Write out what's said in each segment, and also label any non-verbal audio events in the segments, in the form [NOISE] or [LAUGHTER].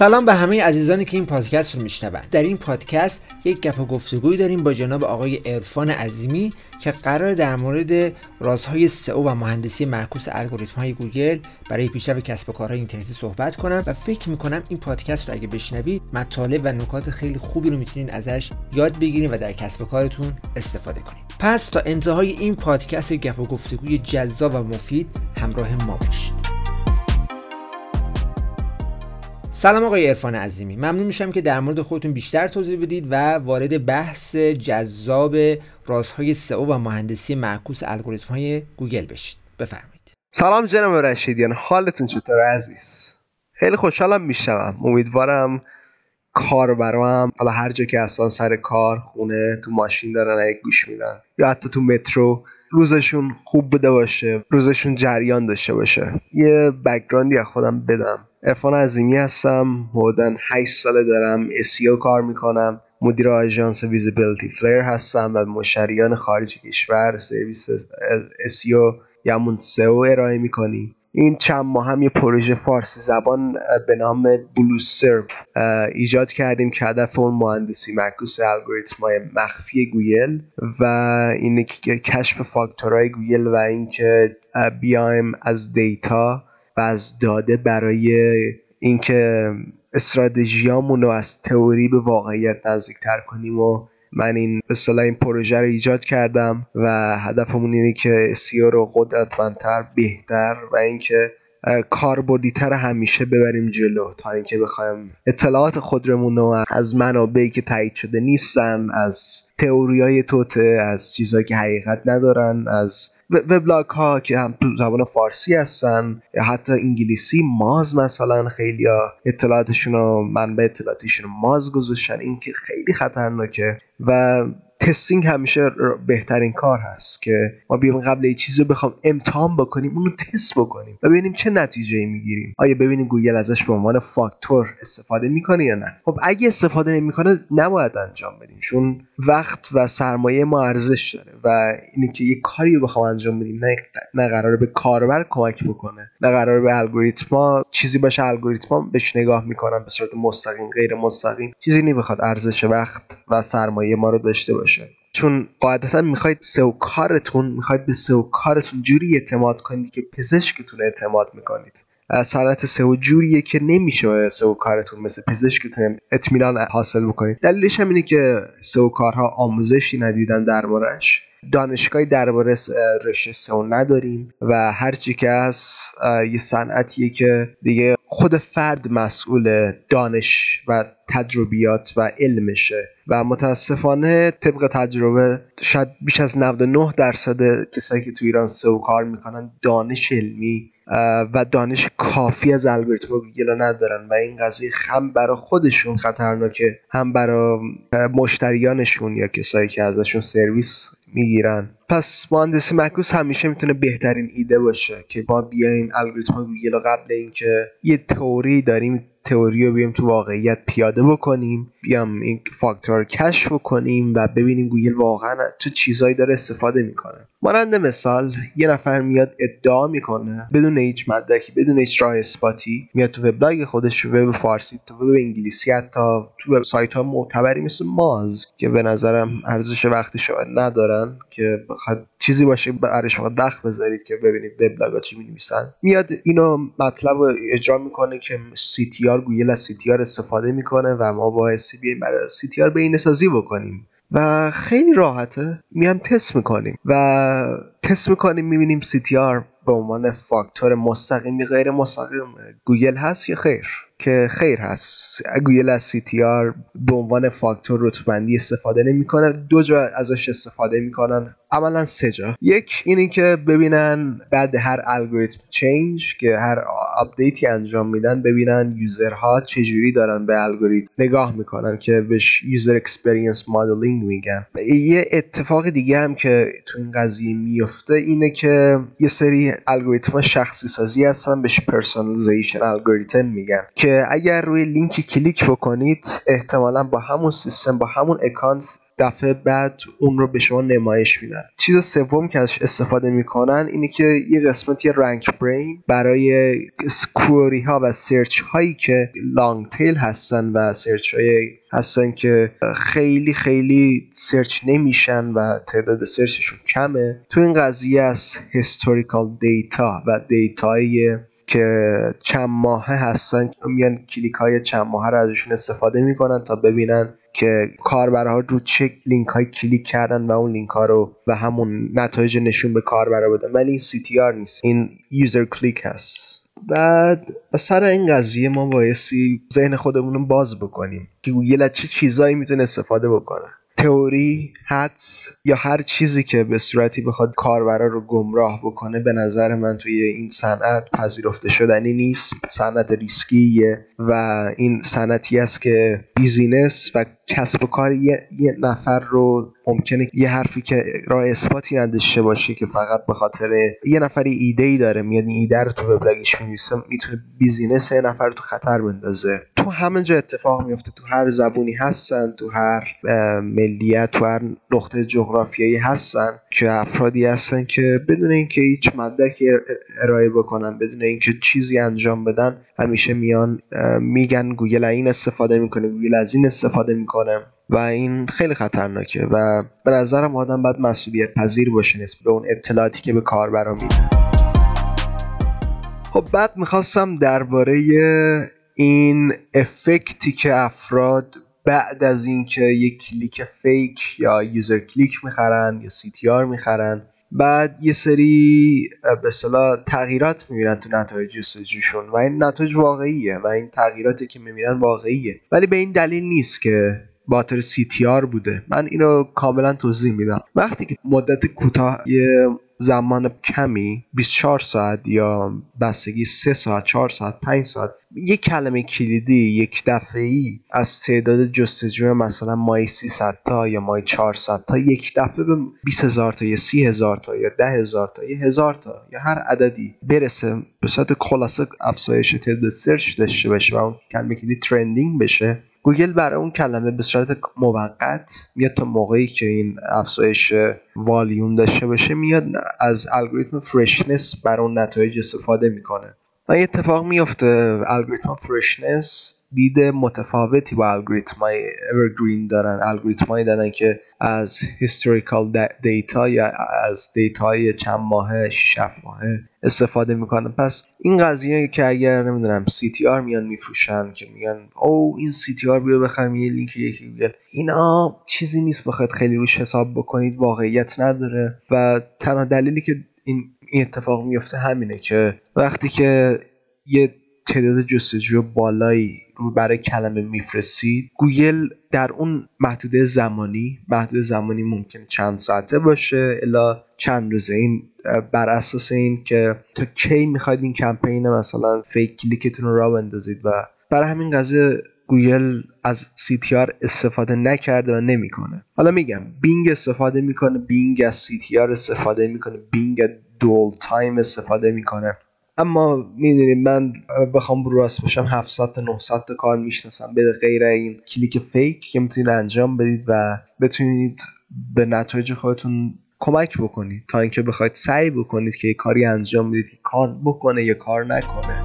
سلام به همه عزیزانی که این پادکست رو میشنوند در این پادکست یک گپ و گفتگوی داریم با جناب آقای عرفان عظیمی که قرار در مورد رازهای سئو و مهندسی معکوس الگوریتم های گوگل برای پیشرفت کسب و کارهای اینترنتی صحبت کنم و فکر می‌کنم این پادکست رو اگه بشنوید مطالب و نکات خیلی خوبی رو می‌تونید ازش یاد بگیرید و در کسب و کارتون استفاده کنید. پس تا انتهای این پادکست گپ و گفتگوی جذاب و مفید همراه ما باشید. سلام آقای عرفان عظیمی. ممنون میشم که در مورد خودتون بیشتر توضیح بدید و وارد بحث جذاب رازهای سئو و مهندسی معکوس الگوریتم های گوگل بشید. بفرمایید. سلام جناب رشیدیان. حالتون چطور عزیز؟ خیلی خوشحالم میشم امیدوارم کاربرام حالا هر جا که اصلا سر کار خونه تو ماشین دارن اگه گوش میدن. یا حتی تو مترو روزشون خوب بوده باشه روزشون جریان داشته باشه. یه background ی از خودم بدم. عرفان عظیمی هستم. حدودا 8 ساله دارم SEO کار می‌کنم. مدیر آژانس Visibility Flare هستم و مشتریان خارج کشور سرویس SEO یا همون سئو ارائه می‌کنیم. این چند ماه هم یه پروژه فارسی زبان به نام بلو سرو ایجاد کردیم که هدف اون مهندسی الگوریتم های مخفی گوگل و اینه کشف فاکتورهای گوگل و اینکه بیایم از data و داده برای اینکه استراتژیامون رو از تئوری به واقعیت نزدیکتر کنیم و من این به این پروژه رو ایجاد کردم و هدفمون اینه که SEO رو قدرتمندتر بهتر و اینکه کاربردیتر همیشه ببریم جلو تا اینکه بخوایم اطلاعات خودمون رو از منابعی که تایید شده نیستن از تئوریای توطئه از چیزهایی که حقیقت ندارن از وبلاگ ها که هم تو زبان فارسی هستن یا حتی انگلیسی Moz مثلا خیلی ها اطلاعاتشون رو منبع اطلاعاتشون رو Moz گذاشتن. این که خیلی خطرناکه. و testing همیشه بهترین کار هست که ما بیایم قبل یه چیزی بخوام امتحان بکنیم اونو تست بکنیم و ببینیم چه نتیجه می‌گیریم. آیا ببینیم گوگل ازش به عنوان فاکتور استفاده می‌کنه یا نه؟ خب اگه استفاده نمی‌کنه نباید انجام بدیم چون وقت و سرمایه ما ارزش داره و اینه که یه کاری بخوام انجام بدیم. نه نه قراره به کاربر کمک بکنه نه قراره به الگوریتما چیزی باشه الگوریتما بهش نگاه می‌کنن به صورت مستقیم غیر مستقیم. چیزی نمی‌خواد ارزش وقت و سرمایه ما رو داشته باشه. چون قاعدتا می‌خواید سو کارتون می‌خواید به سو کارتون جوری اعتماد کنید که پزشکتون اعتماد می‌کنید. صنعت سئو جوریه که نمیشه سئو کارتون مثل پزشکتون اطمینان حاصل بکنید. دلیلش هم اینه که سئو کارها آموزشی ندیدن دربارش دانشگاهی درباره رشته سئو نداریم و هرچی که هست یه صنعتیه که دیگه خود فرد مسئول دانش و تجربیات و علمشه و متاسفانه طبق تجربه شاید بیش از 99 درصد کسایی که تو ایران سئو کار می‌کنن دانش علمی و دانش کافی از الگوریتم گوگل رو ندارن و این قضیه هم برای خودشون خطرناکه هم برای مشتریانشون یا کسایی که ازشون سرویس می‌گیرن. پس مهندسی معکوس همیشه می‌تونه بهترین ایده باشه که ما بیایم الگوریتم گوگل قبل اینکه یه تئوری داریم تئوری رو بیایم تو واقعیت پیاده بکنیم بیام این فاکتور رو کشف بکنیم و ببینیم گوگل واقعا چه چیزهایی داره استفاده می‌کنه. مانند مثال یه نفر میاد ادعا می‌کنه بدون هیچ مدرکی بدون هیچ راه اثباتی میاد تو وبلاگ خودش وب فارسی تو وب انگلیسی حتی تو وب سایت ها معتبری مثل ماز که به نظرم ارزش وقتی شما ندارن که بخواد چیزی باشه شما دخ بذارید که ببینید وبلاگ چی می‌نویسن. میاد اینو مطلب اجرا می‌کنه که سی تی آر گوگل از سی استفاده می‌کنه و ما باعث بیایم برای تی آر بین سازی بکنیم. و خیلی راحته. میام تست می‌کنیم. و تست می‌کنیم می‌بینیم سی تی به عنوان فاکتور مستقیم غیر مستقیم گوگل هست یا خیر؟ که خیر هست. گوگل از CTR به عنوان فاکتور رتبندی استفاده نمی‌کنه. دو جا ازش استفاده می‌کنن. عملا سه جا. یک اینی که ببینن بعد هر الگوریتم change که هر update ی انجام میدن ببینن user ها چجوری دارن به الگوریتم نگاه می‌کنن که بهش user experience modeling میگن. یه اتفاق دیگه هم که تو این قضیه میفته اینه که یه سری الگوریتم شخصی سازی هستن بهش personalization algorithm میگن. که اگر روی لینکی کلیک بکنید احتمالا با همون سیستم با همون اکانت دفعه بعد اون رو به شما نمایش میدن. چیز سوم که ازش استفاده می‌کنن اینه که یه قسمت یه RankBrain برای query ها و سرچ هایی که long tail هستن و سرچ های هستن که خیلی خیلی سرچ نمیشن و تعداد سرچشون کمه. تو این قضیه از historical data و data یی که چند ماهه هستن میان کلیک های چند ماهه رو ازشون استفاده می‌کنن تا ببینن که کاربرها رو چه لینک های کلیک کردن و اون لینک ها رو و همون نتایج نشون به کاربرا بدن. ولی این CTR نیست. این user click هست. بعد سر این قضیه ما بایستی ذهن خودمون رو باز بکنیم که گوگل چه چیزایی می‌تونه استفاده بکنه. تئوری حدس یا هر چیزی که به صورتی بخواد کاربرا رو گمراه بکنه به نظر من توی این صنعت پذیرفته شدنی نیست. صنعت ریسکیه و این صنعتی است که business و کسب و کار یه, یه نفر رو ممکنه یه حرفی که راه اثباتی نداشته باشه که فقط به خاطر یه نفری ایده ای داره میاد این ایده رو تو وبلاگش می‌نویسه می‌تونه business یه نفر رو تو خطر بندازه. تو همه جا اتفاق میفته تو هر زبونی هستن تو هر ملیت تو هر نقطه جغرافیایی هستن که افرادی هستن که بدون اینکه هیچ مدرکی ارائه بکنن بدون اینکه چیزی انجام بدن همیشه میان میگن گوگل این استفاده می‌کنه گوگل از این استفاده می‌کنه. و این خیلی خطرناکه و به نظرم آدم باید مسئولیت پذیر باشه نسبت به اون اطلاعاتی که به کاربرا میده. خب بعد می‌خواستم درباره این effect ی که افراد بعد از اینکه یک click fake یا user click می‌خرن یا CTR می‌خرن بعد یه سری به اصطلاح تغییرات می‌بینن تو نتایج جستجوشون و این نتایج واقعیه و این تغییراتی که می‌بینن واقعیه. ولی به این دلیل نیست که به خاطر CTR بوده. من اینو کاملا توضیح میدم. وقتی که مدت کوتاه زمان کمی 24 ساعت یا بستگی 3 ساعت 4 ساعت 5 ساعت یک کلمه کلیدی یک دفعه ای از تعداد جستجو مثلا ماهی 300 تا یا ماهی 400 تا یک دفعه به 20 هزار تا یا 30 هزار تا یا 10 هزار تا یا هزار تا یا هر عددی برسه. به صورت خلاصه افزایش تعداد سرچ داشته باشه و اون کلمه کلیدی trending بشه. گوگل برای اون کلمه به صورت موقت میاد تا موقعی که این افزایش والیوم داشته باشه میاد از الگوریتم freshness برای اون نتایج استفاده می‌کنه. و یه اتفاق میفته الگوریتم freshness دید متفاوتی با الگوریتم های evergreen دارن الگوریتم هایی دارن که از historical data یا از data های چند ماهه شش ماهه استفاده می‌کنن. پس این قضیه که اگر نمی‌دونم CTR میان میفروشن که میگن او این CTR بیا بخرم یه لینک یکی بیاد اینا چیزی نیست بخواید خیلی روش حساب بکنید واقعیت نداره. و تنها دلیلی که این اتفاق میفته همینه که وقتی که یه تعداد جستجو بالایی رو برای کلمه میفرستید. گوگل در اون محدوده زمانی محدود زمانی ممکن چند ساعته باشه یا چند روزه این بر اساس این که تا کی می‌خواید این کمپین مثلا fake click تون رو را بندازید و برای همین قضیه گوگل از CTR استفاده نکرده و نمی‌کنه. حالا میگم بینگ استفاده می‌کنه بینگ از CTR استفاده می‌کنه بینگ dwell time استفاده می‌کنه. اما می‌دونید من بخوام رو راست باشم 700 تا 900 تا کار می‌شناسم به غیر این click fake که می‌تونید انجام بدید و بتونید به نتایج خودتون کمک بکنید. تا اینکه بخواید سعی بکنید که یه کاری انجام بدید که کار بکنه یا کار نکنه.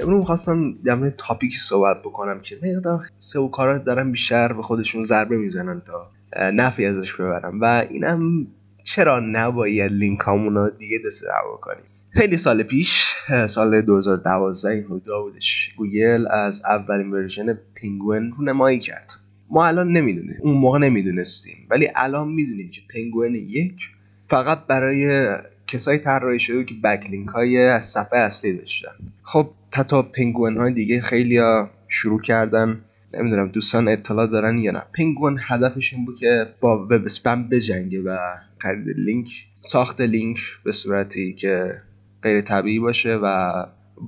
امروز خواستم در topic صحبت بکنم که مقدار سئو کارا دارن بیشتر به خودشون ضربه می‌زنن تا نفعی ازش ببرن و اینم چرا نباید لینک رو دیگه disavow کنیم؟ خیلی سال پیش سال 2012 این حدودا بودش. گوگل از اولین version Penguin رو نمایی کرد. ما الان نمی‌دونیم اون موقع نمی‌دونستیم. ولی الان می‌دونیم که پینگوین یک فقط برای کسایی طراحی شده که backlink های از صفحه اصلی داشتن. خب تا پینگوین های دیگه خیلی شروع کردن نمی‌دونم دوستان اطلاع دارن یا نه. پینگوین هدفش این بود که با web spam بجنگه و خرید لینک ساخت لینک به صورتی که غیر طبیعی باشه و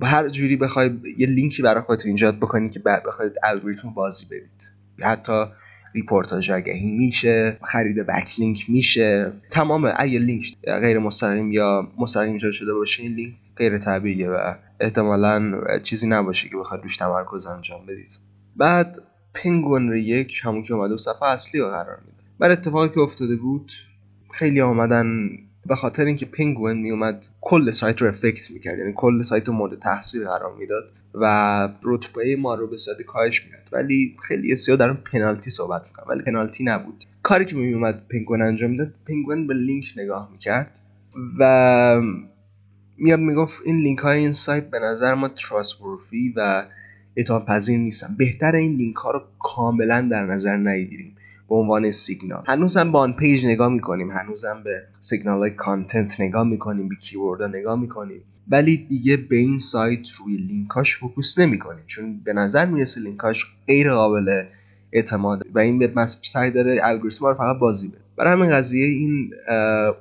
هر جوری بخوای یه لینکی برای خودتون ایجاد بکنید که بخواید الگوریتم بازی بدید حتی ریپورتاژ آگهی میشه خرید backlink میشه. تمام اگه لینک غیر مستقیم یا مستقیم ایجاد شده باشه این لینک غیر طبیعیه و احتمالا چیزی نباشه که بخواید روش تمرکز انجام بدید. بعد پنگوین یک همون که اومده و صفحه اصلی رو قرار میده. بر اتفاقی که افتاده بود خیلی آمدن به خاطر اینکه پنگوین میومد کل سایت رو affect می‌کرد. یعنی کل سایت رو مورد تأثیر قرار می‌داد و رتبه ما رو به صورت کاهش می‌داد. ولی خیلی سیاه در پنالتی صحبت می‌کنم. ولی پنالتی نبود. کاری که میومد پنگوین انجام می‌داد پنگوین به لینک نگاه می‌کرد و میاد می‌گفت این لینک های این سایت به نظر ما trustworthy و اعتماد پذیر نیستن. بهتر این لینک ها رو کاملا در نظر نگیریم. به عنوان سیگنال. هنوزم به on-page نگاه می‌کنیم. هنوزم به سیگنال های content نگاه می‌کنیم. به keyword ها نگاه می‌کنیم. ولی دیگه به این سایت روی لینکاش focus نمی‌کنیم. چون به نظر می‌رسه لینکاش غیر قابل اعتماد و این به سعی داره الگوریتم رو فقط بازی بده. برای همین قضیه این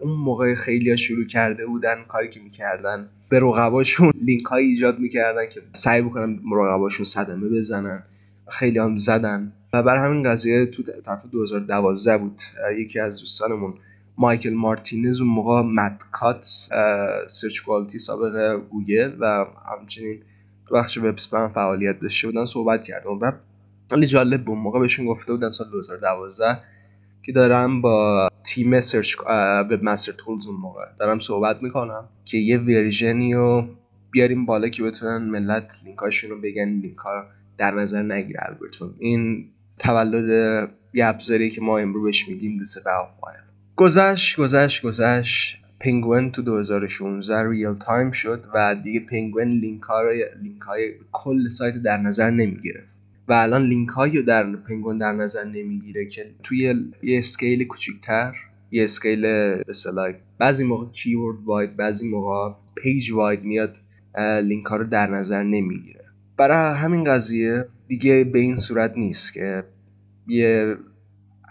اون موقع خیلی شروع کرده بودن کاری که می‌کردن. به رقباشون [LAUGHS] لینک های ایجاد می‌کردن که سعی بکنن رقباشون صدمه بزنن. خیلی هم زدن. و برای همین قضیه تو طرف 2012 بود. یکی از دوستانمون مایکل مارتینز اون موقع Matt Cutts search quality سابق گوگل و همچنین تو بخش web spam فعالیت داشته بودن صحبت کردن و خیلی جالب اون موقع بهشون گفته بودن سال 2012 که دارم با تیم search webmaster tools اون موقع دارم صحبت می‌کنم که یه ورژنی رو بیاریم بالا که بتونن ملت لینکاشون رو بگن لینک ها در نظر نگیره الگوریتم این تولد یه ابزاری که ما امروز بهش میگیم disavow file گذشت گذشت گذشت. پنگوین تو 2016 real-time شد و دیگه پنگوین لینک های, لینک های کل سایت در نظر نمی‌گرفت. و الان لینک هایی در پنگوین در نظر نمی‌گیره که توی یه scale کوچیکتر یه scale به بعضی موقع keyword wide بعضی موقع page wide میاد لینک ها رو در نظر نمی‌گیره. برای همین قضیه دیگه به این صورت نیست که یه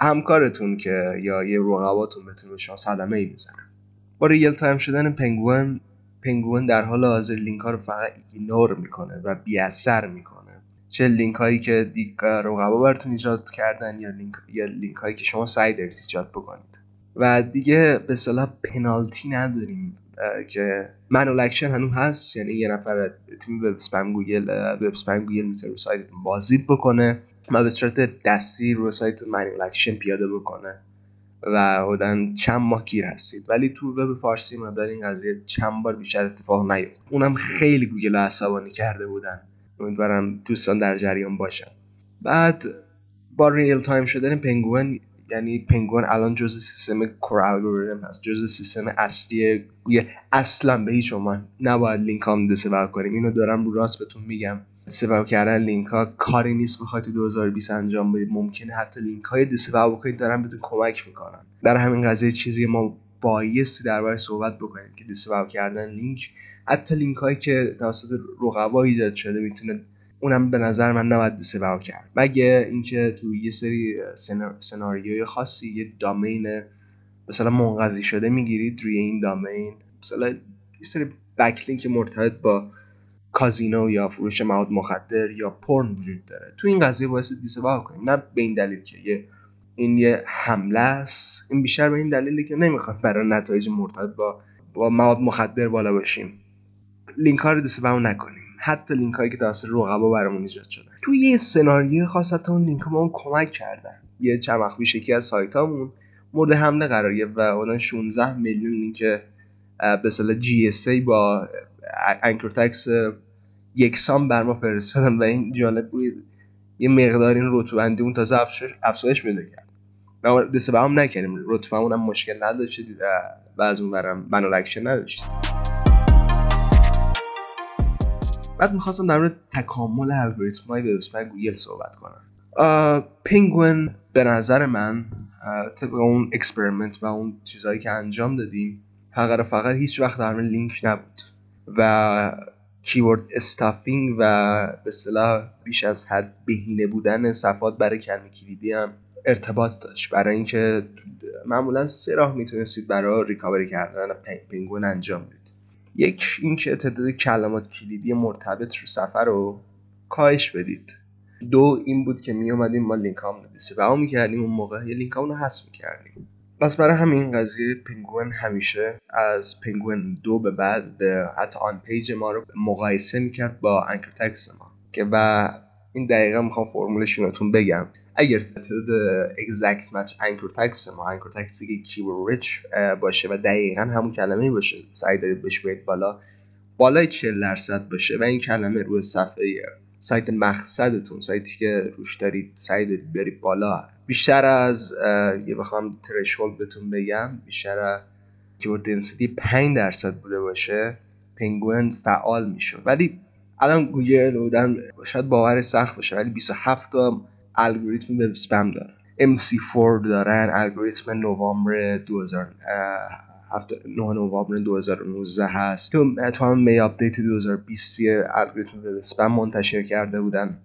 همکارتون که یا یه رقباتون بتونه شما صدمه ای بزنه. با real-time شدن پنگوین پنگوین در حال حاضر لینک ها رو فقط ignore می‌کنه و بی اثر می‌کنه. چه لینک هایی که رقبا براتون ایجاد کردن یا لینک یا لینک هایی که شما سعی دارید ایجاد بکنید. و دیگه به اصطلاح پنالتی نداریم که manual action هنوز هست. یعنی یه نفر تیم web spam گوگل web spam گوگل می‌تونه رو سایتتون بازی بکنه و به صورت دستی رو سایت manual action پیاده بکنه و بودن چند ماه گیر هستید. ولی تو وب فارسی مدار این قضیه چند بار بیشتر اتفاق نیفت. اونم خیلی گوگل عصبانی کرده بودن. امیدوارم دوستان در جریان باشن. بعد با real-time شدن پنگوئن یعنی پنگوئن الان جزء سیستم core الگوریتم هست جزء سیستم اصلی گویا اصلا به هیچ عنوان نباید لینک هم disavow کنیم. اینو دارم رو راست بهتون میگم. disavow کردن لینک ها کاری نیست بخواید تو 2020 انجام بدید. ممکنه حتی لینک های disavow بکنید دارن بهتون کمک می‌کنن. در همین قضیه چیزی ما بایستی درباره صحبت بکنیم که disavow کردن لینک حتی لینک هایی که توسط رقبا ایجاد شده می‌تونه اونم به نظر من نباید سبب کرد. مگه اینکه تو یه سری سناریوی خاصی یه دامین مثلا منقضی شده می‌گیرید روی این دامین؟ مثلا یه سری بکلینک مرتبط با کازینو یا فروش مواد مخدر یا پرن وجود داره. تو این قضیه باعث دیسباب کنیم. نه به این دلیل که یه این یه حمله است. این بیشتر به این دلیلی که نمی‌خواد برای نتایج مرتبط با با مواد مخدر بالا باشیم. لینک ها رو disavow نکنیم. حتی لینک هایی که توسط رقبا برامون ایجاد شده توی یه سناریو خاص حتی اون لینک ها ما کمک کردن. یه چند وقت پیش یکی از سایت هامون مورد حمله قرار و اون 16 میلیون لینک به اصطلاح GSA با anchor text یکسان بر ما فرستادن و این جالب بود. یه مقدار این رتبه اون تازه افزایش پیدا کرد. و disavow هم نکردیم. رتبه هم مشکل نداشت و از اون ورم manual action نداشت بعد می‌خواستم در مورد تکامل الگوریتم های وب گوگل صحبت کنم. پینگوین به نظر من طبق اون experiment و اون چیزهایی که انجام دادیم فقط فقط هیچ وقت در لینک نبود و keyword stuffing و به اصطلاح بیش از حد بهینه بودن صفات برای کلمه کلیدی هم ارتباط داشت. برای اینکه معمولا سه راه می‌تونستید برای recovery کردن پینگوین انجام بدید. یک اینکه تعداد کلمات کلیدی مرتبط رو صفحه رو کاهش بدید. دو این بود که می اومدیم ما لینک هم ندیسه و می‌کردیم. اون موقع یه لینک رو حذف می‌کردیم. پس برای همین قضیه پنگوین همیشه از پنگوین دو به بعد به حتی on-page ما رو مقایسه می‌کرد با anchor text ما. که و این دقیقا می‌خوام فرمولش ایناتون بگم. اگر تعداد اگزکت مچ انکر تکس ما انکر تکس که کیور ریچ باشه و دقیقا همون کلمه باشه. سعی دارید بهش برید بالا. بالای 40 درصد باشه و این کلمه روی صفحه سایت مقصدتون سایتی که روش دارید سعی دارید برید بالا. بیشتر از یه بخوام ترشولد بهتون بگم بیشتر از کیورد دنسیتی 5 درصد بوده باشه. پنگوئن فعال میشه ولی الان گوگل بودن شاید باور سخت باشه ولی 27 تا الگوریتم وب اسپم دارن. MC4 دارن الگوریتم نوامبر 2000 9 نوامبر 2019 هست. تو تو هم می آپدیت 2020 الگوریتم وب اسپم منتشر کرده بودن.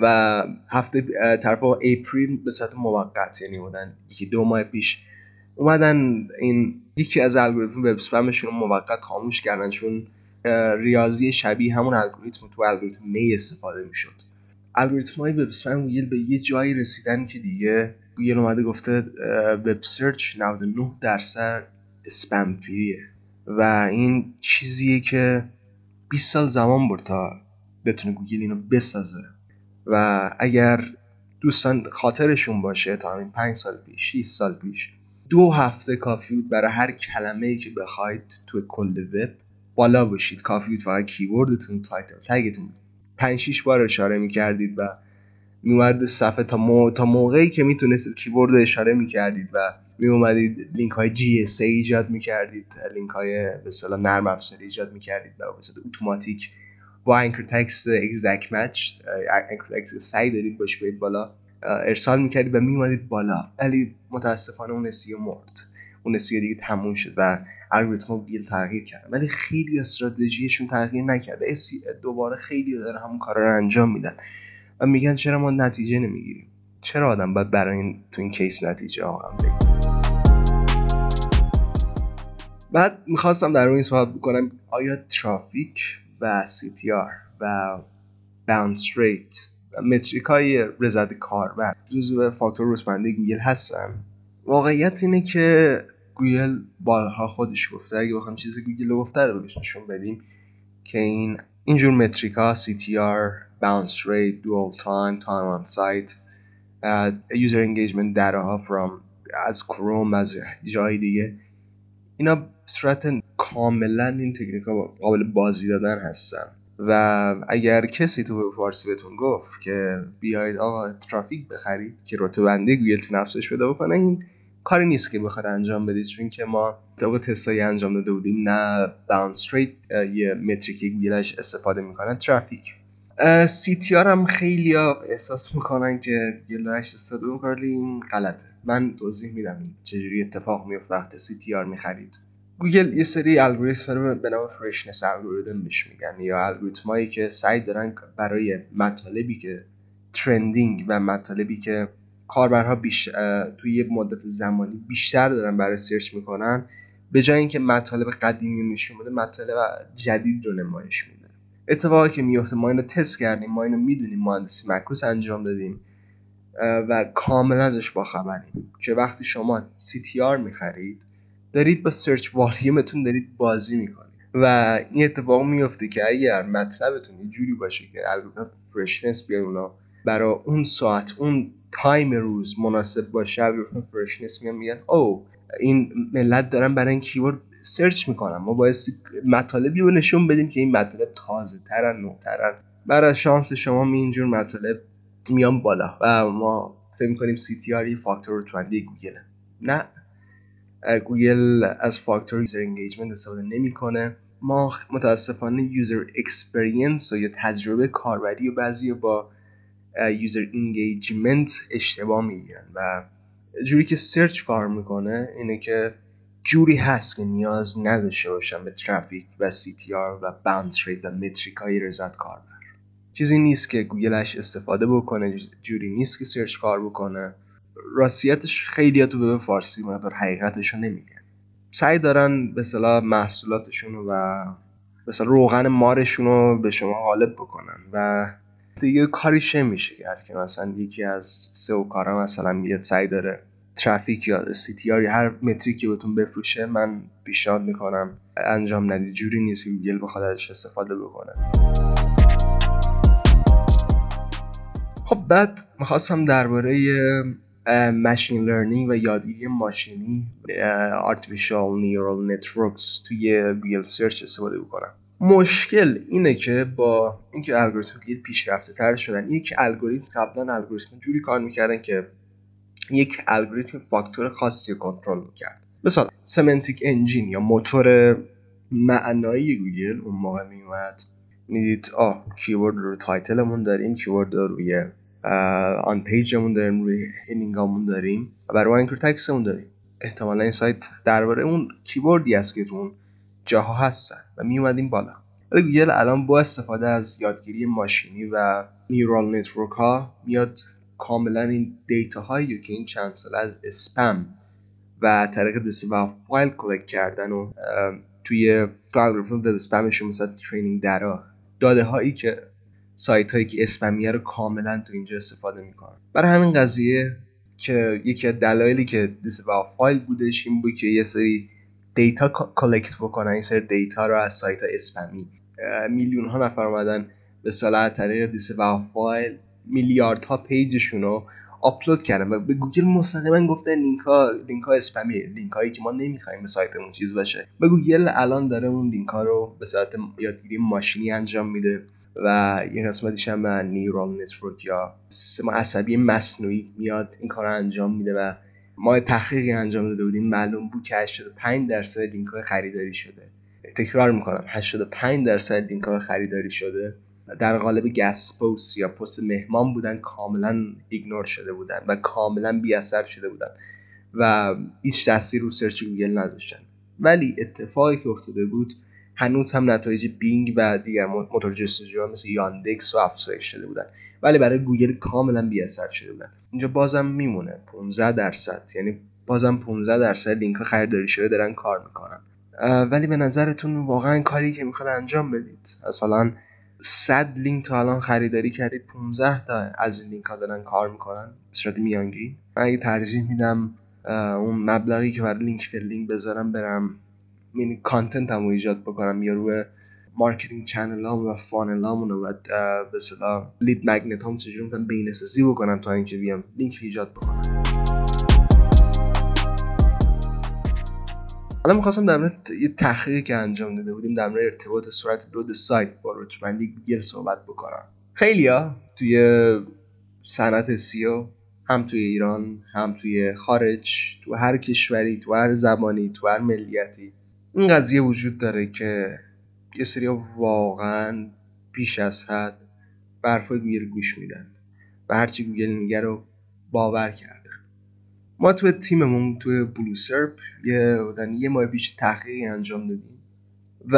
و هفته طرف اپریل به صورت موقت یعنی بودن یکی دو ماه پیش اومدن این یکی از الگوریتم web spam شون موقت خاموش کردن چون ریاضی شبیه همون الگوریتم تو الگوریتم May استفاده می‌شد. الگوریتم های وب به یه جایی رسیدن که دیگه گوگل اومده گفته web search 99 درصد spam free ه و این چیزیه که 20 سال زمان برد تا بتونه گوگل اینو بسازه. و اگر دوستان خاطرشون باشه تا همین 5 سال پیش 6 سال پیش دو هفته کافی بود برای هر کلمه ای که بخواید تو کل وب بالا باشید. کافی بود فقط keyword تون title tag تون 5 6 بار اشاره می‌کردید و میومد صفحه تا, مو... تا موقعی که می‌تونستید keyword رو اشاره می‌کردید و می اومدید لینک های GSA ایجاد می‌کردید لینک های به نرم افزاری ایجاد می‌کردید و به اتوماتیک با anchor text exact match anchor text سعی دارید باش بالا ارسال می‌کردید و میومدید بالا. ولی متاسفانه اون سئو مرد. اون سئو دیگه تموم شد و الگوریتم گوگل تغییر کرد ولی خیلی استراتژیشون تغییر نکرده. دوباره خیلی داره همون کارا رو انجام میدن. و میگن چرا ما نتیجه نمی‌گیریم؟ چرا آدم باید برای این تو این case نتیجه آقام بگیریم بعد می‌خواستم در این صحبت بکنم آیا ترافیک و CTR و bounce rate و metric های رضایت کاربر. جزو فاکتور رسمنده گوگل هستن. واقعیت اینه که گوگل بارها خودش گفته. اگه بخوام چیزی گوگل گفته رو بهش نشون بدیم که این اینجور metric ها CTR bounce rate dwell time time on site user engagement data ها from از کروم از جای دیگه. اینا صورت کاملا این تکنیک ها قابل بازی دادن هستن. و اگر کسی تو فارسی بهتون گفت که بیاید آقا ترافیک بخرید که رتبه بندی گوگل تو نفسش پیدا بکنه این کاری نیست که بخواد انجام بدید چون که ما طبق تستایی انجام داده بودیم نه bounce یه metric ی گوگلش استفاده می‌کنن ترافیک. CTR هم خیلی احساس می‌کنن که گوگلش استفاده می‌کنه این غلطه. من توضیح میدم چجوری اتفاق میفته وقتی CTR می‌خرید. گوگل یه سری الگوریتم به نام freshness الگوریتم بهش میگن یا الگوریتمایی که سعی دارن برای مطالبی که trending و مطالبی که کاربرها بیش توی یه مدت زمانی بیشتر دارن برای search می‌کنن. به جای اینکه مطالب قدیمی نشون بده مطالب جدید رو نمایش میده. اتفاقی که میفته ما اینو تست کردیم ما اینو می‌دونیم مهندسی معکوس انجام دادیم و کاملا ازش با خبریم که وقتی شما CTR می‌خرید دارید با search volume تون دارید بازی می‌کنید. و این اتفاق میفته که اگر مطلبتون یه جوری باشه که الگوریتم freshness بیاد اونا برای اون ساعت اون time روز مناسب باشه. الگوریتم freshness میان میگن او این ملت دارن برای این keyword search می‌کنن. ما باید مطالبی رو نشون بدیم که این مطالب تازه ترن نوترن برای شانس شما می اینجور مطالب میان بالا و ما فکر می‌کنیم CTR فاکتور توندی گوگل. نه. گوگل از فاکتور user engagement استفاده نمی‌کنه. ما متاسفانه user experience و یا تجربه کاربری و بعضی با user engagement اشتباه می‌گیرن و جوری که search کار می‌کنه اینه که جوری هست که نیاز نداشته باشن به ترافیک و CTR و bounce rate و metric های رضایت کاربر. چیزی نیست که گوگلش استفاده بکنه جوری نیست که search کار بکنه. راستیتش خیلی تو به فارسی مقدار حقیقتش رو نمیگن. سعی دارن به صلاح محصولاتشون و مثلا روغن مارشون رو به شما غالب بکنن و دیگه کاریش نمیشه کرد که مثلا یکی از سئو کارا مثلا میاد سعی داره ترافیک یا سی تی یا هر متریکی بهتون بفروشه من پیشنهاد می‌کنم انجام ندید جوری نیست که گوگل بخواد ازش استفاده بکنه. خب بعد می‌خواستم درباره machine learning و یادگیری ماشینی artificial neural networks توی گوگل search استفاده بکنم. مشکل اینه که با اینکه الگوریتم که پیشرفته تر شدن یک الگوریتم قبلا الگوریتم جوری کار می‌کردن که یک الگوریتم فاکتور خاصی رو کنترل می‌کرد. مثلا semantic engine یا موتور معنایی گوگل اون موقع میومد می‌دید آه keyword رو title مون داریم keyword رو روی on page مون داریم روی heading امون داریم و برای anchor text مون داریم. احتمالا این سایت درباره اون keyword ی است که تو جاها هستن و می اومدیم بالا. ولی گوگل الان با استفاده از یادگیری ماشینی و neural network ها میاد کاملا این data هایی که این چند سال از اسپم و disavow file collect کردن و توی الگوریتم داده اسپمشون مثلا training data. داده هایی که سایت هایی که اسپمیه رو کاملا تو اینجا استفاده می‌کنن. برای همین قضیه که یکی از دلایلی که disavow file بودش این بود که یه سری data collect بکنن. این سری data رو از سایت ها اسپمی میلیون ها نفر اومدن به اصطلاح disavow file. میلیاردها page شون رو آپلود کردن و به گوگل مستقیما گفته لینک ها لینک ها اسپمی لینک هایی که ما نمی‌خوایم به سایتمون چیز باشه. و گوگل الان داره اون لینک ها رو به صورت یادگیری ماشینی انجام میده و یه قسمتیش هم neural network یا سیستم عصبی مصنوعی میاد این کار رو انجام میده و ما تحقیقی انجام داده بودیم. معلوم بود که 85 درصد لینک های خریداری شده. تکرار می‌کنم 85 درصد لینک های خریداری شده. در قالب guest post یا پست مهمان بودن کاملا ignore شده بودن و کاملا بی اثر شده بودن و هیچ تاثیر رو search گوگل نداشتن. ولی اتفاقی که افتاده بود هنوز هم نتایج بینگ و دیگر موتور جستجو مثل یاندکس و افزایش شده بودن. ولی برای گوگل کاملا بی اثر شده بودن. اینجا بازم میمونه. 15 درصد. یعنی بازم 15 درصد لینک خریداری شده دارن کار می‌کنن. ولی به نظرتون واقعا کاری که می‌خواد انجام بدید؟ مثلا 100 لینک تا الان خریداری کردید 15 تا از این لینک ها دارن کار می‌کنن؟ به صورت میانگین. من اگه ترجیح میدم اون مبلغی که برای link building بذارم برم یعنی content هم ایجاد بکنم یا روی marketing channel ها و funnel هامون و به اصطلاح lead magnet هم چجوری می‌تونم بهینه‌سازی بکنم تا اینکه بیام لینک ایجاد بکنم. حالا می‌خواستم در مورد یه تحقیقی که انجام داده بودیم در مورد ارتباط سرعت load سایت با رتبه‌بندی گوگل صحبت بکنم. خیلیا توی صنعت SEO هم توی ایران هم توی خارج تو هر کشوری تو هر زبانی تو هر ملیتی این قضیه وجود داره که یه سری واقعا بیش از حد به حرف گوگل گوش میدن و هرچی گوگل میگه رو باور کردن. ما تو تیممون توی بلوسرپ یه یه ماه پیش تحقیقی انجام دادیم و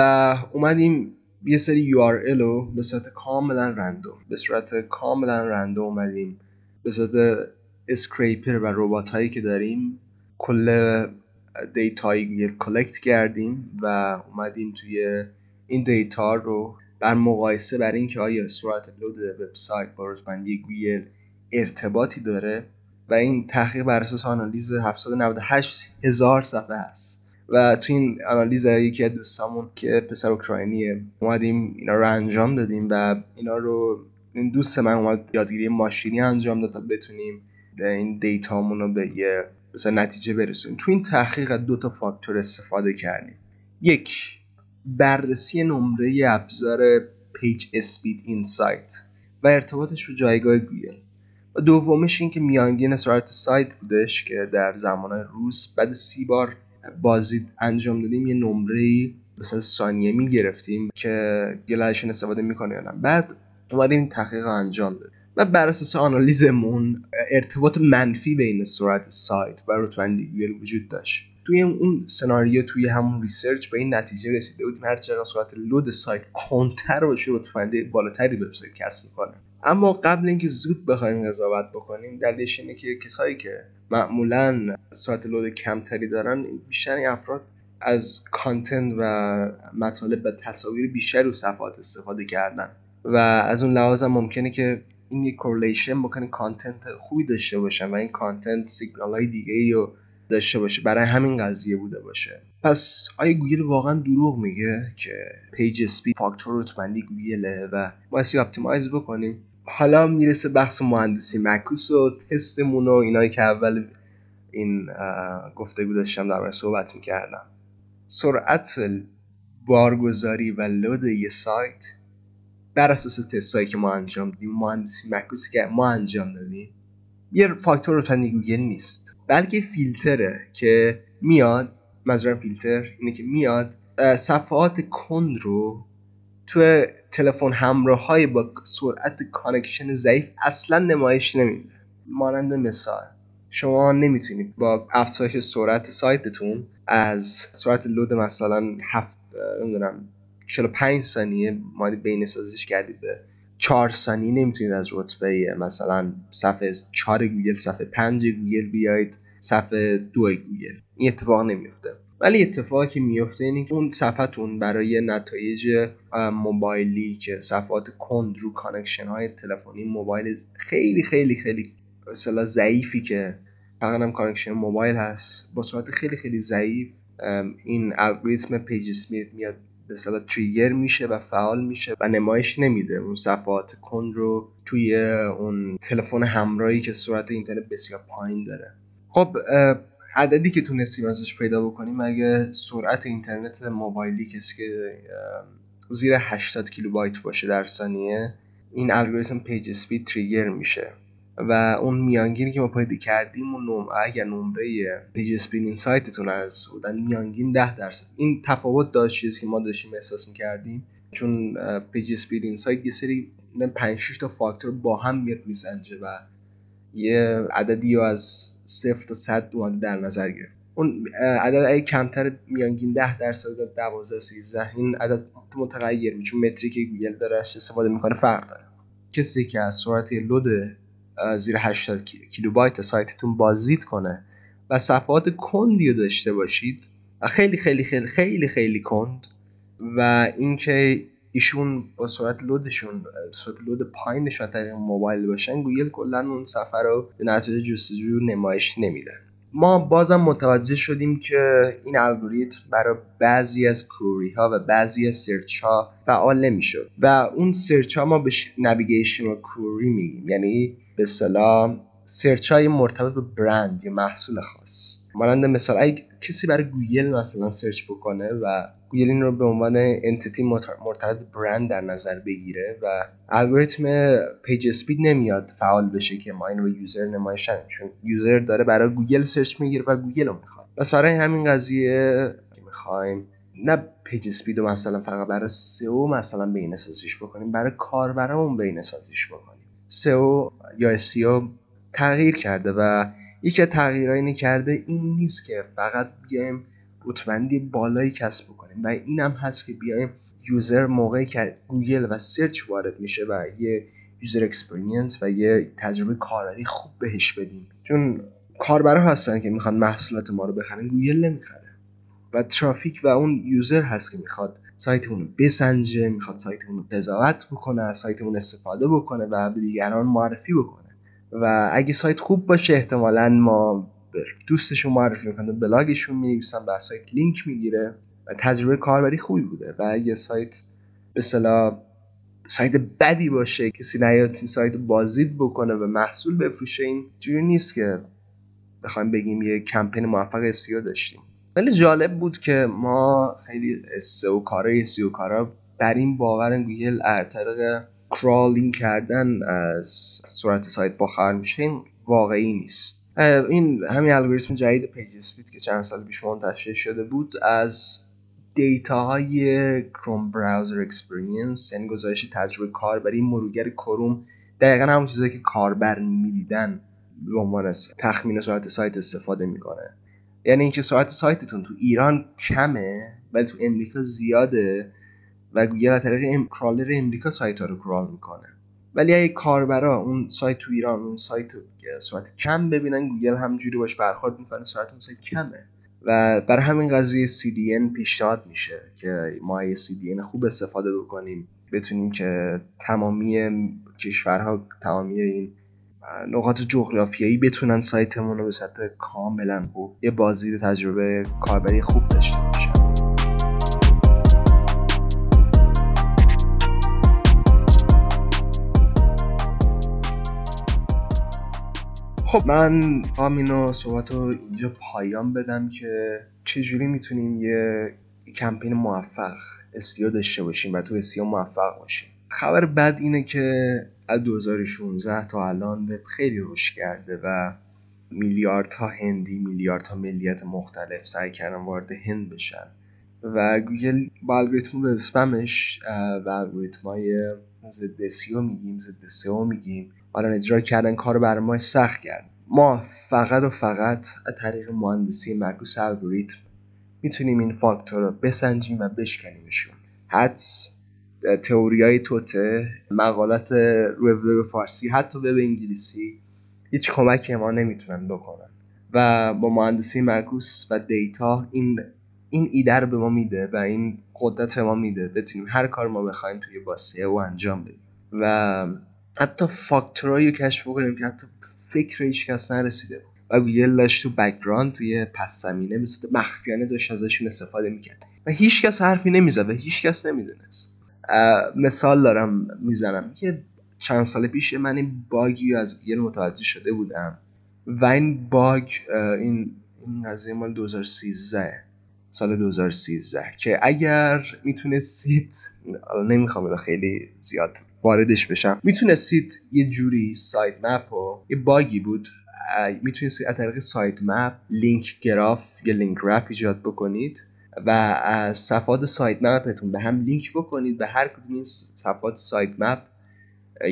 اومدیم یه سری URL رو به صورت کاملا random به صورت کاملا random اومدیم. به صورت scraper و ربات هایی که داریم کل data یی collect کردیم و اومدیم توی این data رو در مقایسه بر اینکه آیا سرعت load وبسایت با رتبه‌بندی گوگل ارتباطی داره و این تحقیق بر اساس آنالیز 798 هزار صفحه است. و تو این آنالیز یکی از دوستامون که پسر اوکراینیه اومدیم اینا رو انجام دادیم و اینا رو این دوست من اومد یادگیری ماشینی انجام داد تا بتونیم این data مون رو به یه مثلا نتیجه برسونیم. تو این تحقیق دو تا فاکتور استفاده کردیم. یک بررسی نمره ابزار PageSpeed Insight و ارتباطش به جایگاه گوگل. و دومش این که میانگین سرعت سایت بودش که در زمان روز بعد سی بار بازی انجام دادیم یه نمره مثلا ثانیه می‌گرفتیم که گلایشون استفاده می‌کنه یا نه. بعد اومدیم تحقیق انجام دادیم. و بر اساس آنالیزمون ارتباط منفی بین سرعت سایت و رتبه‌بندی وجود داشت. توی اون سناریو توی همون research به این نتیجه رسیده بودیم هر چقدر سرعت load سایت کندتر باشه رتبه‌بندی بالاتری وبسایت کسب می‌کنه. اما قبل اینکه زود بخوایم قضاوت بکنیم دلیلش اینه که کسایی که معمولا سرعت load کمتری دارن بیشتر افراد از content و مطالب و تصاویر بیشتر رو صفحات استفاده کردن. و از اون لحاظ ممکنه که این یک correlation بکنه content خوبی داشته باشن و این content سیگنال های دیگه ای رو داشته باشه. برای همین قضیه بوده باشه. پس آیا گوگل واقعا دروغ میگه که page speed فاکتور رتبه‌بندی گوگله و باید optimize بکنیم؟ حالا می‌رسه بحث مهندسی معکوس و تستمون و اینایی که اول این گفتگو داشتم در صحبت می‌کردم. سرعت بارگذاری و load یه سایت بر اساس تستایی که ما انجام دادیم مهندسی معکوسی که ما انجام دادیم یه فاکتور رو گوگل نیست. بلکه فیلتره که میاد منظورم فیلتر اینه که میاد صفحات کند رو تو تلفن همراه های با سرعت connection ضعیف اصلا نمایش نمیده. مانند مثال شما نمی‌تونید با افزایش سرعت سایتتون از سرعت load مثلا هفت نمی‌دونم 45 ثانیه بهینه‌سازیش کردید به 4 ثانیه نمی‌تونید از رتبه مثلا صفحه 4 گوگل صفحه 5 گوگل بیاید صفحه 2 گوگل. این اتفاق نمیفته. ولی اتفاقی که میفته اینه که اون صفحتون برای نتایج موبایلی که صفحات کند رو connection های تلفنی موبایل خیلی خیلی خیلی مثلا ضعیفی که فقط هم connection موبایل هست با سرعت خیلی خیلی ضعیف این الگوریتم page speed میاد به اصطلاح trigger میشه و فعال میشه و نمایش نمیده. اون صفحات کند رو توی اون تلفن همراهی که سرعت اینترنت بسیار پایین داره. خب عددی که تونستیم ازش پیدا بکنیم اگه سرعت اینترنت موبایلی کسی که زیر 80 کیلوبایت باشه در ثانیه این الگوریتم page speed trigger میشه. و اون میانگینی که ما پیدا کردیم اون نم... اگر نمره PageSpeed Insight تون از بودن میانگین 10 درصد. این تفاوت داشت چیزی که ما داشتیم احساس می‌کردیم. چون PageSpeed Insight یه سری 5 6 تا فاکتور با هم میاد میسنجه و یه عددی رو از صفر تا صد اومده در نظر گرفت. اون عدد اگه کمتر میانگین 10 درصد 12 13 این عدد متغیر میشه. چون metric ی که گوگل داره استفاده می‌کنه فرق داره. کسی که از سرعت load زیر 80 کیلوبایت سایتتون بازدید کنه. و صفحات کندی رو داشته باشید. خیلی خیلی خیلی خیلی خیلی کند. و اینکه ایشون با سرعت load شون سرعت load پایینشون طریق موبایل باشن گوگل کلا اون صفحه رو به نتیجه جستجو نمایش نمیده. ما بازم متوجه شدیم که این الگوریتم برای بعضی از query ها و بعضی از search ها فعال نمی‌شد. و اون search ها ما به navigational query میگیم. یعنی به اصطلاح search های مرتبط به برند یا محصول خاص. مانند مثال اگه کسی برای گوگل مثلا search بکنه و گوگل این رو به عنوان entity مرتبط برند در نظر بگیره و الگوریتم page speed نمیاد فعال بشه که ما این رو user نمایشن چون user داره برای گوگل search می‌گیره و گوگل رو می‌خواد. پس برای همین قضیه می‌خوایم نه page speed رو مثلا فقط برای سئو مثلا بهینه سازیش بکنیم برای کاربرامون بهینه سازیش بکنیم. سئو یا SEO تغییر کرده و یکی از تغییرهایی اینی کرده این نیست که فقط بیایم رتبه بندی بالایی کسب بکنیم. و این هم هست که بیایم user موقعی که گوگل و سرچ وارد میشه و یه user experience و یه تجربه کاربری خوب بهش بدیم. چون کاربرا هستن که می‌خوان محصولات ما رو بخرن گوگل نمی‌خره. و ترافیک و اون user هست که می‌خواد سایتمون رو بسنجه می‌خواد سایتمون رو قضاوت بکنه سایتمون استفاده بکنه و به دیگران معرفی بکنه. و اگه سایت خوب باشه احتمالا ما دوستشون معرفی می‌کنه بلاگشون می‌نویسن و سایت لینک می‌گیره و تجربه کاربری خوبی بوده. و اگه سایت به سایت بدی باشه کسی نیاد این سایت بازدید بکنه و محصول بفروشه این جوری نیست که بخوایم بگیم یه کمپین موفق SEO داشتیم. ولی جالب بود که ما خیلی SEO کارا SEO کارا بر این باور گوگل طریق crawling کردن از سرعت سایت با خبر میشه این واقعی نیست. این همین الگوریتم جدید page speed که چند سال پیش منتشر شده بود از data های Chrome browser experience یعنی گزارش تجربه کاربری مرورگر کروم دقیقا همون چیزایی که کاربر می‌دیدن به عنوان تخمین سرعت سایت استفاده می‌کنه. یعنی اینکه سرعت سایتتون تو ایران کمه ولی تو امریکا زیاده و گوگل از طریق ام crawler امریکا سایت ها رو crawl می‌کنه. ولی اگه کاربرا اون سایت تو ایران اون سایت سرعت کم ببینن گوگل همجوری باش برخورد می‌کنه سرعت اون سایت کمه. و برای همین قضیه CDN پیشنهاد میشه که ما یه CDN خوب استفاده بکنیم بتونیم که تمامی کشورها تمامی این نقاط جغرافیایی بتونن سایتمون رو به سطح کاملا خوب یه بازدید تجربه کاربری خوب داشته باشه خب من اینو صحبت رو اینجا پایان بدم که چجوری می‌تونیم یه کمپین موفق SEO داشته باشیم و تو SEO موفق باشیم؟ خبر بد اینه که از 2016 تا الان خیلی رشد کرده و میلیاردها هندی میلیاردها ملیت مختلف سعی کردن وارد هند بشن. و گوگل با الگوریتم web spam ش و الگوریتم های ضد سئو میگیم ضد سئو میگیم. الان اجرا کردن کار برای ما سخت کرد. ما فقط و فقط از طریق مهندسی معکوس الگوریتم می‌تونیم این فاکتور رو بسنجیم و بشکنیمشون. حدس تئوری های توته مقالات روی فارسی حتی به انگلیسی هیچ کمکی ما نمی‌تونن بکنن. و با مهندسی معکوس و دیتا این این ایده رو به ما میده و این قدرت ما میده. بتونیم هر کار ما بخوایم توی باسه و انجام بدیم. و حتی فاکتورایی رو کشف بکنیم که حتی فکر هیچ کس نرسیده و گوگل داشت تو background توی پس زمینه مثل مخفیانه داشت ازشون استفاده می‌کرد. و هیچ کس حرفی نمی‌زد و هیچ کس نمی‌دونست. مثال دارم می‌زنم. که چند سال پیش من این باگی از گوگل متوجه شده بودم و این باگ این این قضیه مال 2013 سال 2013 که اگر می‌تونستید نمی‌خوام خیلی زیاد واردش بشم می‌تونستید یه جوری sitemap و یه باگی بود می‌تونستید از طریق سایت مپ لینک گراف یا لینک گراف ایجاد بکنید. و از صفحات سایت مپتون به هم لینک بکنید به هر کدوم این صفحات سایت مپ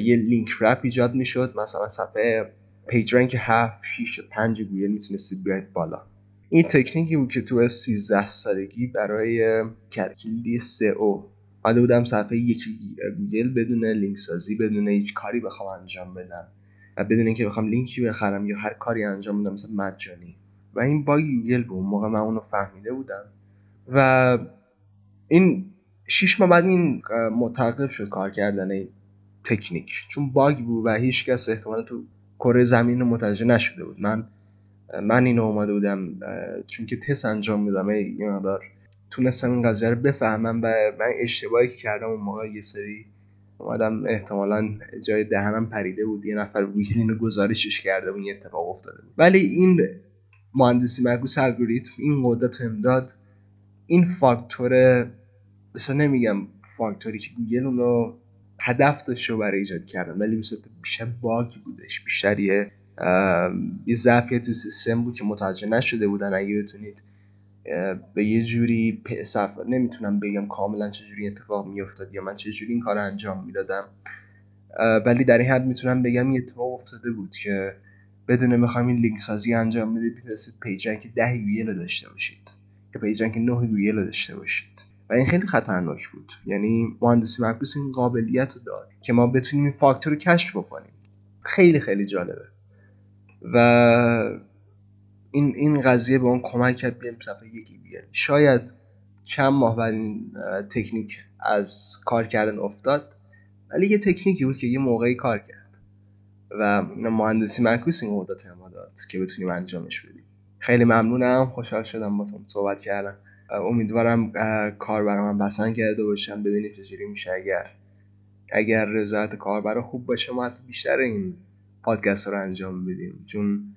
یه لینک گراف ایجاد می‌شد. مثلا صفحه پیج رنک 7 6 5 گوگل می‌تونستید بیاید بالا. این تکنیکی بود که تو 13 سالگی برای کلکیلی او حالا بودم صفحه یکی گوگل بدون لینک سازی بدون هیچ کاری بخوام انجام بدم. و بدون اینکه بخوام لینکی بخرم یا هر کاری انجام بدم مثلا مجانی. و این باگ گوگل بود. موقع من اونو فهمیده بودم. و این شیش ماه بعد این متوقف شد کار کردن این تکنیک. چون باگ بود و هیچ کس احتمال تو کره زمین متوجه نشده بود. من من اینو اومده بودم چون که تست انجام میدم یه مقدار تونستم این قضیه رو بفهمم و من اشتباهی که کردم اون موقع یه سری اومدم احتمالا جایی از دهنم پریده بود. یه نفر گوگل اینو گزارشش کرده بود یه اتفاق افتاده بود. ولی این مهندسی معکوس الگوریتم این قدرت بهم داد این فاکتور مثلا نمیگم فاکتوری که گوگل اونو هدف داشته برای ایجاد کردن ولی مثلا بیشتر باگ بودش بیشتر یه یه ضعفیت تو سیستم بود که متوجه نشده بودن. اگه بتونید به یه جوری صف نمی‌تونم بگم کاملا چجوری اتفاق میافتاد یا من چجوری این کار انجام می‌دادم. ولی در این حد می‌تونم بگم یه اتفاق افتاده بود که بدون می‌خوایم این لینک سازی انجام بدید می‌تونستید page rank ده گوگل داشته باشید. یا page rank نه گوگل داشته باشید. و این خیلی خطرناک بود. یعنی مهندسی معکوس این قابلیت رو داد که ما بتونیم این فاکتور رو کشف بکنیم. خیلی خیلی جالبه. و این این قضیه به اون کمک کرد بیایم صفحه یکی بیاریم شاید چند ماه بعد این تکنیک از کار کردن افتاد ولی یه تکنیکی بود که یه موقعی کار کرد. و مهندسی معکوس این قدرت ما داد که بتونیم انجامش بدیم. خیلی ممنونم. خوشحال شدم با صحبت کردم. امیدوارم کار برای من پسند کرده باشم ببینید چجوری میشه. اگر اگر رضایت کاربر خوب باشه ما حتی بیشتر این پادکست رو انجام بدیم. چون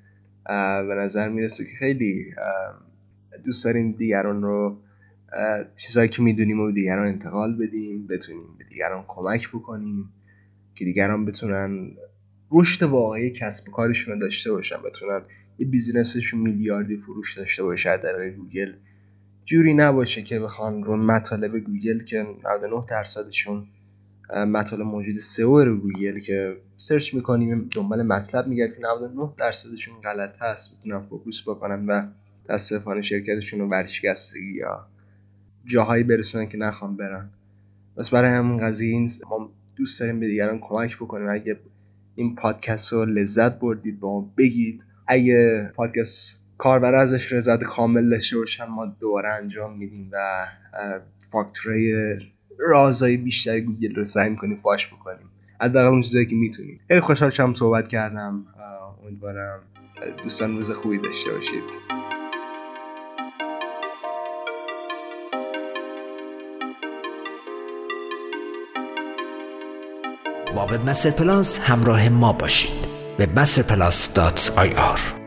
به نظر می‌رسه که خیلی دوست داریم دیگران رو چیزهایی که می‌دونیم و دیگران انتقال بدیم بتونیم به دیگران کمک بکنیم که دیگران بتونن رشد واقعی کسب کارشون رو داشته باشن بتونن یه business شون میلیاردی فروش داشته باشه در گوگل. جوری نباشه که بخوان رو مطالب گوگل که 99 درصدشون مطالب موجود سئو رو گوگل که سرچ می‌کنیم دنبال مطلب میگردیم. که 99 درصدشون غلط هست می‌تونن focus بکنن و دستفان شرکتشون رو ورشکستگی یا جاهایی برسونن که نخوام برن. بس برای همون قضیه این ما دوست داریم به دیگران کمک بکنیم. اگه این پادکست رو لذت بردید با ما بگید. اگه پادکست کاربر ازش رضایت کامل داشته باشن ما دوباره انجام میدیم و فاکتوره رازهای بیشتری گوگل رو سعی می‌کنیم فاش بکنیم. از اون چیزایی که می‌تونیم. خیلی خوشحال شدم صحبت کردم. امیدوارم دوستان روز خوبی داشته باشید. با وب پلاس همراه ما باشید. وب پلاس dot IR.